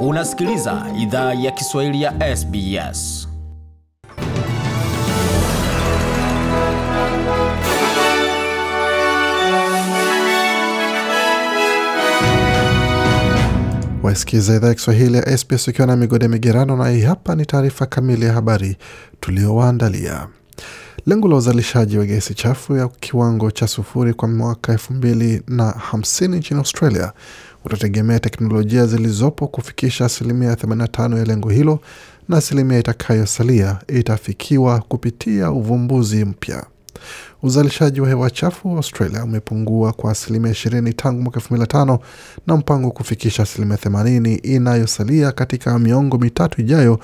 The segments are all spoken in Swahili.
Unasikiliza idhaa ya Kiswahili ya SBS. Wasikiliza idhaa ya Kiswahili ya SBS ukiwa na migode migerano, na hii hapa ni taarifa kamili ya habari tuliowaandalia. Lengo la uzalishaji wa gesi chafu ya kiwango cha sufuri kwa mwaka elfu mbili na hamsini nchini Australia utategemea teknolojia zilizopo kufikisha asilimia 85 ya lengo hilo, na asilimia itakayosalia itafikiwa kupitia uvumbuzi mpya. Uzalishaji wa hewa chafu Australia umepungua kwa asilimia ishirini tangu mwaka elfu mbili na mpango wa kufikisha asilimia themanini inayosalia katika miongo mitatu ijayo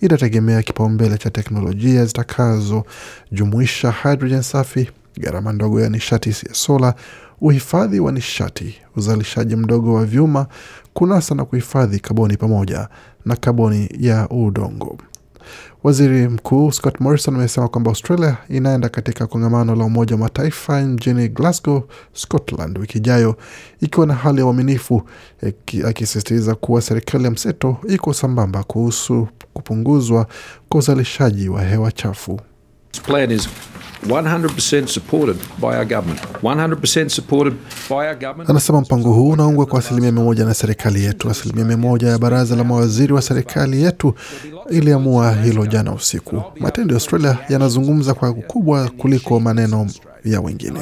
itategemea kipaumbele cha teknolojia zitakazojumuisha hidrojeni safi, gharama ndogo ya nishati ya sola, uhifadhi wa nishati, uzalishaji mdogo wa vyuma, kunasa na kuhifadhi kaboni pamoja na kaboni ya udongo. Waziri Mkuu Scott Morrison amesema kwamba Australia inaenda katika kongamano la Umoja wa Mataifa mjini Glasgow, Scotland wiki ijayo ikiwa na hali ya uaminifu, akisisitiza kuwa serikali ya mseto iko sambamba kuhusu kupunguzwa kwa uzalishaji wa hewa chafu. 100% supported by our government. 100% supported by our government. Anasema mpango huu unaungwa kwa asilimia mia moja na serikali yetu. Asilimia mia moja ya baraza la mawaziri wa serikali yetu iliamua hilo jana usiku. Matendo ya Australia yanazungumza kwa ukubwa kuliko maneno ya wengine.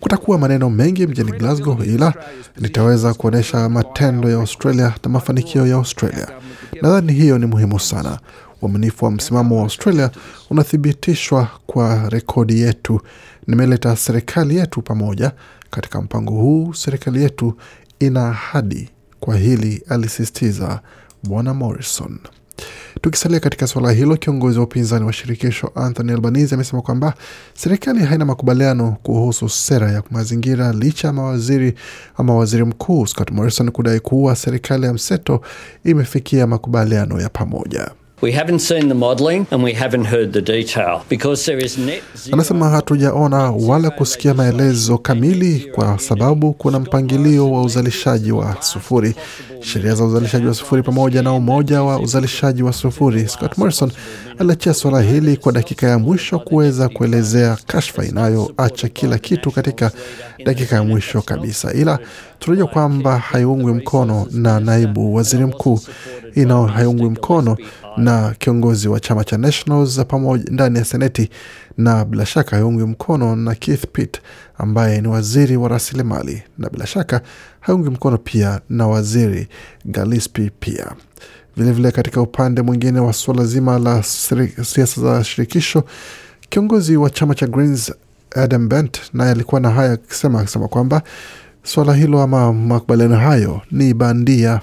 Kutakuwa maneno mengi mjini Glasgow, ila nitaweza kuonyesha matendo ya Australia na mafanikio ya Australia. Nadhani hiyo ni muhimu sana. Uaminifu wa msimamo wa Australia unathibitishwa kwa rekodi yetu. Nimeleta serikali yetu pamoja katika mpango huu. Serikali yetu ina ahadi kwa hili, alisisitiza Bwana Morrison. Tukisalia katika suala hilo, kiongozi wa upinzani wa shirikisho Anthony Albanese amesema kwamba serikali haina makubaliano kuhusu sera ya mazingira licha ya mawaziri ama waziri mkuu Scott Morrison kudai kuwa serikali ya mseto imefikia makubaliano ya pamoja. We haven't seen the modelling and we haven't heard the detail because there is net zero. Anasema hatujaona wala kusikia maelezo kamili kwa sababu kuna mpangilio wa uzalishaji wa sufuri, sheria za uzalishaji wa sufuri pamoja na umoja wa uzalishaji wa sufuri. Scott Morrison aliachia suala hili kwa dakika ya mwisho kuweza kuelezea kashfa inayoacha kila kitu katika dakika ya mwisho kabisa, ila tunajua kwamba haiungwi mkono na naibu waziri mkuu, ina haiungwi mkono na kiongozi wa chama cha Nationals pamoja ndani ya seneti, na bila shaka haungwi mkono na Keith Pitt ambaye ni waziri wa rasilimali, na bila shaka haungwi mkono pia na waziri Gillespie pia. Vilevile vile katika upande mwingine wa suala zima la siasa za shirikisho, kiongozi wa chama cha Greens Adam Bent naye alikuwa na haya akisema akisema kwamba suala hilo ama makubaliano hayo ni bandia.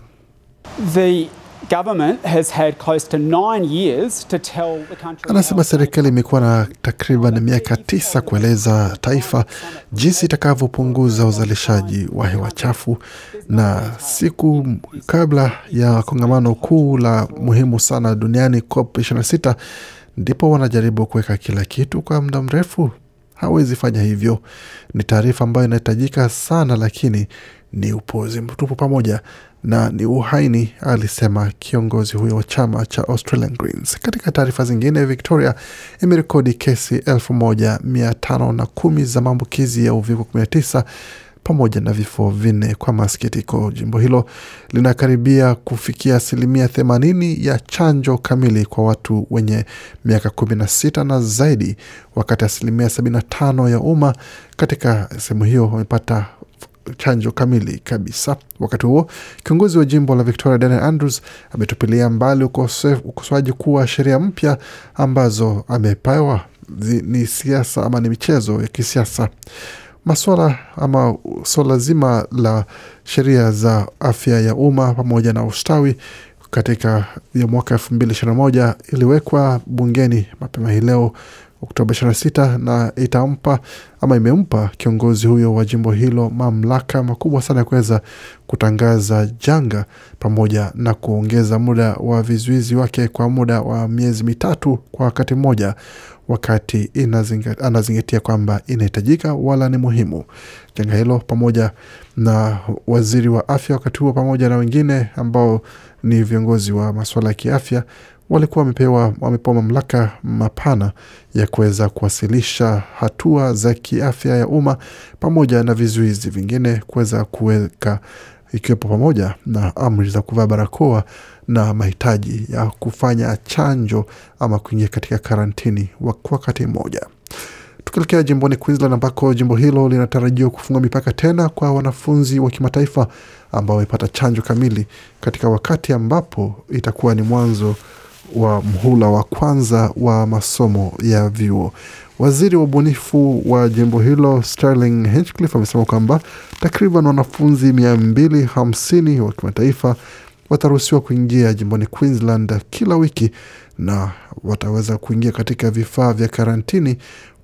The government has had close to nine years to tell the country. Anasema serikali imekuwa na takriban miaka tisa kueleza taifa jinsi itakavyopunguza uzalishaji wa hewa chafu, na siku kabla ya kongamano kuu la muhimu sana duniani COP 26 ndipo wanajaribu kuweka kila kitu kwa muda mrefu. Hawezi fanya hivyo. Ni taarifa ambayo inahitajika sana, lakini ni upuzi mtupu pamoja na ni uhaini, alisema kiongozi huyo wa chama cha Australian Greens. Katika taarifa zingine, Victoria imerekodi kesi elfu moja mia tano na kumi za maambukizi ya uviko 19 pamoja na vifo vinne. Kwa masikitiko, jimbo hilo linakaribia kufikia asilimia themanini ya chanjo kamili kwa watu wenye miaka kumi na sita na zaidi, wakati asilimia sabini na tano ya umma katika sehemu hiyo wamepata chanjo kamili kabisa. Wakati huo kiongozi wa jimbo la Victoria Daniel Andrews ametupilia mbali ukosoaji kuwa sheria mpya ambazo amepewa ni siasa ama ni michezo ya kisiasa. Maswala ama swala zima la sheria za afya ya umma pamoja na ustawi katika ya mwaka elfu mbili ishirini na moja iliwekwa bungeni mapema hii leo Oktoba 26 na itampa ama imempa kiongozi huyo wa jimbo hilo mamlaka makubwa sana ya kuweza kutangaza janga pamoja na kuongeza muda wa vizuizi wake kwa muda wa miezi mitatu kwa wakati mmoja wakati anazingatia kwamba inahitajika wala ni muhimu. Janga hilo pamoja na waziri wa afya wakati huo pamoja na wengine ambao ni viongozi wa masuala ya kiafya walikuwa wamepewa wamepewa mamlaka mapana ya kuweza kuwasilisha hatua za kiafya ya umma pamoja na vizuizi vingine kuweza kuweka ikiwepo pamoja na amri za kuvaa barakoa na mahitaji ya kufanya chanjo ama kuingia katika karantini wakati mmoja. Tukielekea jimboni Queensland ambako jimbo hilo linatarajiwa kufungua mipaka tena kwa wanafunzi wa kimataifa ambao wamepata chanjo kamili katika wakati ambapo itakuwa ni mwanzo wa mhula wa kwanza wa masomo ya vyuo. Waziri wa ubunifu wa jimbo hilo Sterling Hinchcliffe amesema kwamba takriban wanafunzi mia mbili hamsini wa kimataifa wataruhusiwa kuingia jimboni Queensland kila wiki na wataweza kuingia katika vifaa vya karantini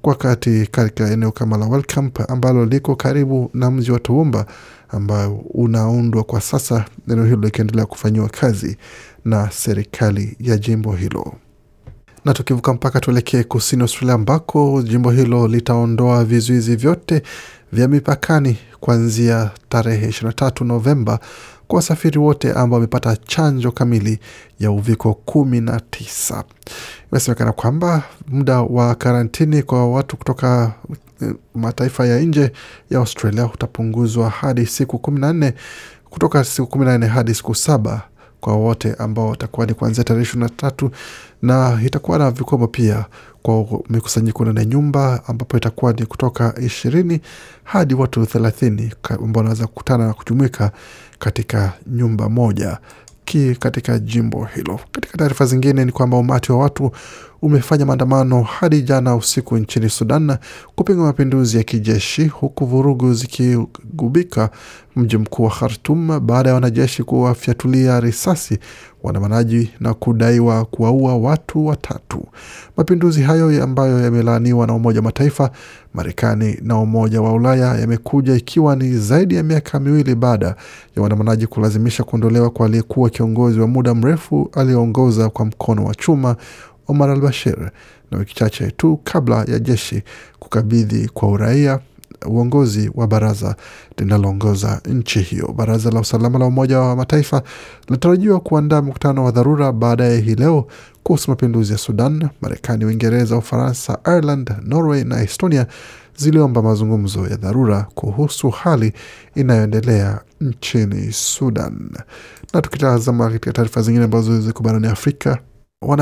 wakati katika eneo kama la Wellcamp ambalo liko karibu na mji wa Toowoomba ambayo unaundwa kwa sasa, eneo hilo likiendelea kufanyiwa kazi na serikali ya jimbo hilo. Na tukivuka mpaka tuelekee kusini Australia ambako jimbo hilo litaondoa vizuizi vyote vya mipakani kuanzia tarehe 23 Novemba kwa wasafiri wote ambao wamepata chanjo kamili ya uviko kumi na tisa. Imesemekana kwamba muda wa karantini kwa watu kutoka eh, mataifa ya nje ya Australia utapunguzwa hadi siku kumi na nne kutoka siku kumi na nne hadi siku saba kwa wote ambao watakuwa ni kuanzia tarehe ishirini na tatu na itakuwa na vikomo pia kwa mikusanyiko ndani nyumba ambapo itakuwa ni kutoka ishirini hadi watu thelathini ambao wanaweza kukutana na kujumuika katika nyumba moja ki katika jimbo hilo. Katika taarifa zingine ni kwamba umati wa watu umefanya maandamano hadi jana usiku nchini Sudan kupinga mapinduzi ya kijeshi, huku vurugu zikigubika mji mkuu wa Khartum baada ya wanajeshi kuwafyatulia risasi waandamanaji na kudaiwa kuwaua watu watatu. Mapinduzi hayo ambayo yamelaaniwa na Umoja wa Mataifa, Marekani na Umoja wa Ulaya yamekuja ikiwa ni zaidi ya miaka miwili baada ya waandamanaji kulazimisha kuondolewa kwa aliyekuwa kiongozi wa muda mrefu aliyeongoza kwa mkono wa chuma Omar al Bashir, na wiki chache tu kabla ya jeshi kukabidhi kwa uraia uongozi wa baraza linaloongoza nchi hiyo. Baraza la usalama la Umoja wa Mataifa linatarajiwa kuandaa mkutano wa dharura baadaye hii leo kuhusu mapinduzi ya Sudan. Marekani, Uingereza, Ufaransa, Ireland, Norway na Estonia ziliomba mazungumzo ya dharura kuhusu hali inayoendelea nchini Sudan. Na tukitazama katika taarifa zingine ambazo ziko barani Afrika,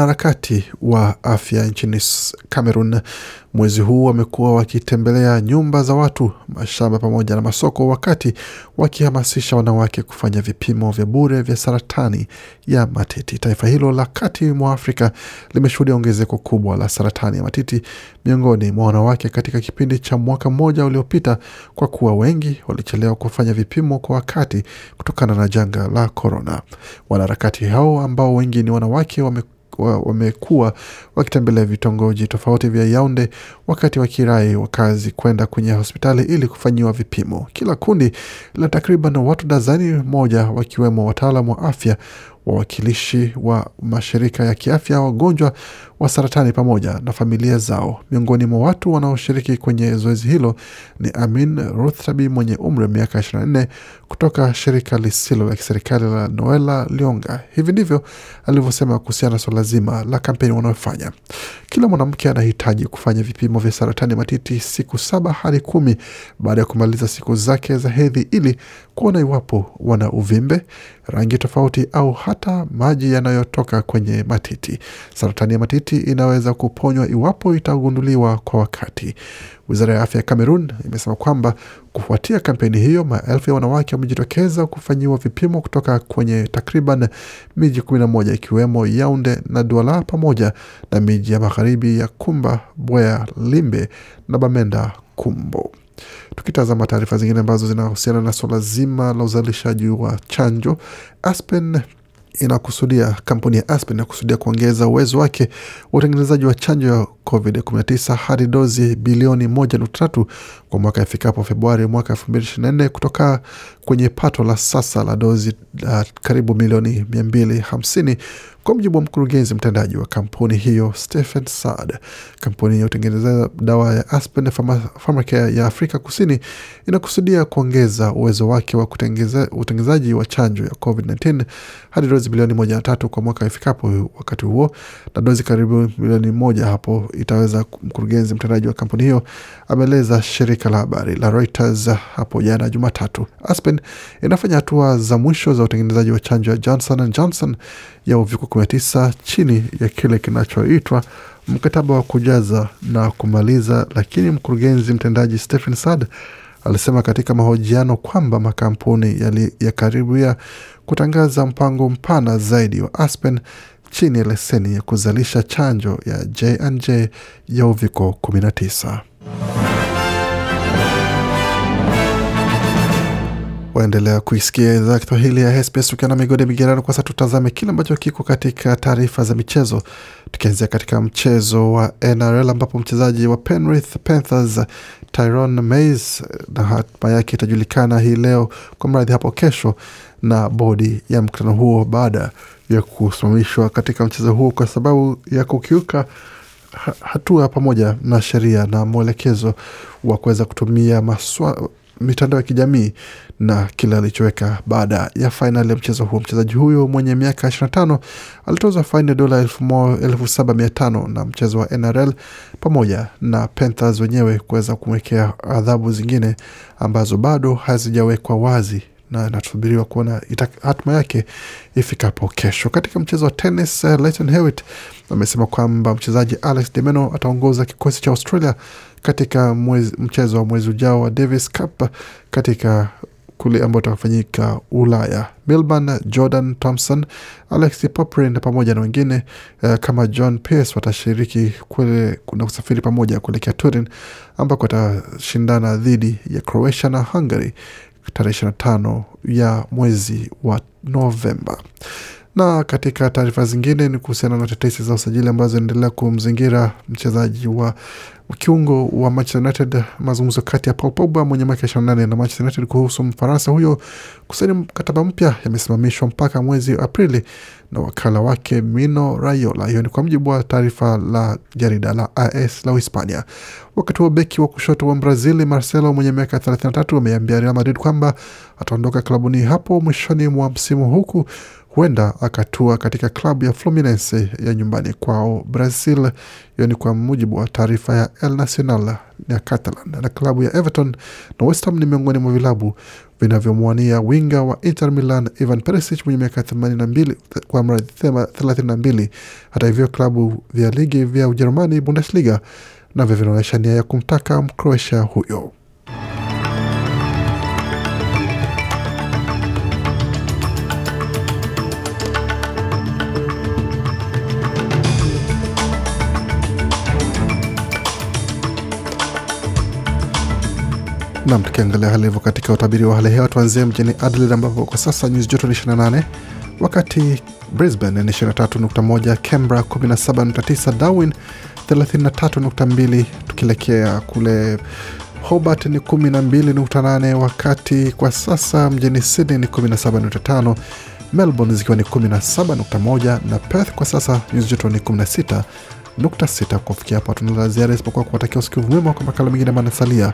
wanaharakati wa afya nchini Cameroon mwezi huu wamekuwa wakitembelea nyumba za watu, mashamba pamoja na masoko, wakati wakihamasisha wanawake kufanya vipimo vya bure vya saratani ya matiti. Taifa hilo la kati mwa Afrika limeshuhudia ongezeko kubwa la saratani ya matiti miongoni mwa wanawake katika kipindi cha mwaka mmoja uliopita, kwa kuwa wengi walichelewa kufanya vipimo kwa wakati kutokana na janga la korona. Wanaharakati hao ambao wengi ni wanawake wame wa- wamekuwa wakitembelea vitongoji tofauti vya Yaunde wakati wakirai wakazi kwenda kwenye hospitali ili kufanyiwa vipimo. Kila kundi lina takriban watu dazani moja wakiwemo wataalam wa afya, wawakilishi wa mashirika ya kiafya, wagonjwa wa saratani pamoja na familia zao. Miongoni mwa watu wanaoshiriki kwenye zoezi hilo ni Amin Ruthrabi mwenye umri wa miaka 24 kutoka shirika lisilo la kiserikali la Noela Lionga. Hivi ndivyo alivyosema kuhusiana na suala zima la kampeni wanaofanya. Kila mwanamke anahitaji kufanya vipimo vya saratani matiti siku saba hadi kumi baada ya kumaliza siku zake za hedhi ili kuona iwapo wana uvimbe, rangi tofauti au hata maji yanayotoka kwenye matiti. Saratani ya matiti inaweza kuponywa iwapo itagunduliwa kwa wakati. Wizara ya afya ya Cameroon imesema kwamba kufuatia kampeni hiyo, maelfu ya wanawake wamejitokeza kufanyiwa vipimo kutoka kwenye takriban miji 11 ikiwemo Yaunde na Douala pamoja na miji ya magharibi ya Kumba, Bwea, Limbe na Bamenda Kumbo. Tukitazama taarifa zingine ambazo zinahusiana na suala zima la uzalishaji wa chanjo, Aspen inakusudia kampuni ya Aspen inakusudia kuongeza uwezo wake wa utengenezaji wa chanjo COVID-19 hadi dozi bilioni 1.3 kwa mwaka ifikapo Februari mwaka 2024 kutoka kwenye pato la sasa la dozi uh, karibu milioni 250 kwa mujibu wa mkurugenzi mtendaji wa kampuni hiyo Stephen Saad. Kampuni ya utengeneza dawa ya Aspen Pharmacare ya Afrika Kusini inakusudia kuongeza uwezo wake wa utengenezaji wa chanjo ya COVID-19 hadi dozi bilioni moja na tatu kwa mwaka ifikapo wakati huo, na dozi karibu milioni moja hapo itaweza. Mkurugenzi mtendaji wa kampuni hiyo ameeleza shirika la habari la Reuters hapo jana Jumatatu. Aspen inafanya hatua za mwisho za utengenezaji wa chanjo ya Johnson and Johnson ya uviko 19 chini ya kile kinachoitwa mkataba wa kujaza na kumaliza, lakini mkurugenzi mtendaji Stephen Sad alisema katika mahojiano kwamba makampuni yaliyakaribia kutangaza mpango mpana zaidi wa Aspen chini ya leseni ya kuzalisha chanjo ya J&J ya uviko 19. Waendelea kuisikia idhaa ya Kiswahili ya SBS tukiwa na migode migerano. Kwa sasa tutazame kile ambacho kiko katika taarifa za michezo, tukianzia katika mchezo wa NRL ambapo mchezaji wa Penrith Panthers Tyrone Mays na hatima yake itajulikana hii leo, kwa mradhi hapo kesho na bodi ya mkutano huo baada ya kusimamishwa katika mchezo huo kwa sababu ya kukiuka hatua pamoja na sheria na mwelekezo wa kuweza kutumia maswa mitandao ya kijamii na kile alichoweka baada ya fainali ya mchezo huo. Mchezaji huyo mwenye miaka 25 alitozwa faini ya dola elfu saba mia tano na mchezo wa NRL pamoja na Panthers wenyewe kuweza kumwekea adhabu zingine ambazo bado hazijawekwa wazi na inasubiriwa kuona hatima yake ifikapo kesho. Katika mchezo wa tenis, uh, Leighton Hewitt amesema kwamba mchezaji Alex de Minaur ataongoza kikosi cha Australia katika mwezi, mchezo wa mwezi ujao wa Davis Cup katika kule ambao utakafanyika Ulaya. Melbourne, Jordan Thompson, Alex Poprin pamoja na wengine uh, kama John Pearce watashiriki kule na kusafiri pamoja kuelekea Turin ambako watashindana dhidi ya Croatia na Hungary tarehe 25 ya mwezi wa Novemba. Na katika taarifa zingine ni kuhusiana na tetesi za usajili ambazo zinaendelea kumzingira mchezaji wa kiungo wa Manchester United. Mazungumzo kati ya Paul Pogba mwenye miaka 28 na Manchester United kuhusu Mfaransa huyo kusaini mkataba mpya yamesimamishwa mpaka mwezi Aprili na wakala wake Mino Raiola. Hiyo ni kwa mujibu wa taarifa la jarida la AS la Uhispania. Wakati huo beki wa kushoto wa Brazili Marcelo mwenye miaka 33 ameambia Real Madrid kwamba ataondoka klabuni hapo mwishoni mwa msimu, huku huenda akatua katika klabu ya Fluminense ya nyumbani kwao Brazil. Hiyo ni kwa mujibu wa taarifa ya El Nacional ya Catalan. Na klabu ya Everton na West Ham ni miongoni mwa vilabu vinavyomwania winga wa Inter Milan Ivan Perisic mwenye miaka 82 kwa mradhi 32. Hata hivyo klabu vya ligi vya Ujerumani Bundesliga navyo vinaonyesha nia ya kumtaka Mkroatia huyo. Nam, tukiangalia hali hivyo katika utabiri wa hali hewa, tuanzie mjini Adelaide ambapo kwa sasa nyuzi joto ni 28, wakati Brisbane ni 23.1, Canberra 17.9, Darwin 33.2, tukielekea kule Hobart ni 12.8, wakati kwa sasa mjini Sydney ni 17.5, Melbourne zikiwa ni 17.1 na Perth kwa sasa nyuzi joto ni 16 nukta sita. Kufikia hapa hatuna la isipokuwa kuwatakia usikivu mwema kwa makala mengine manasalia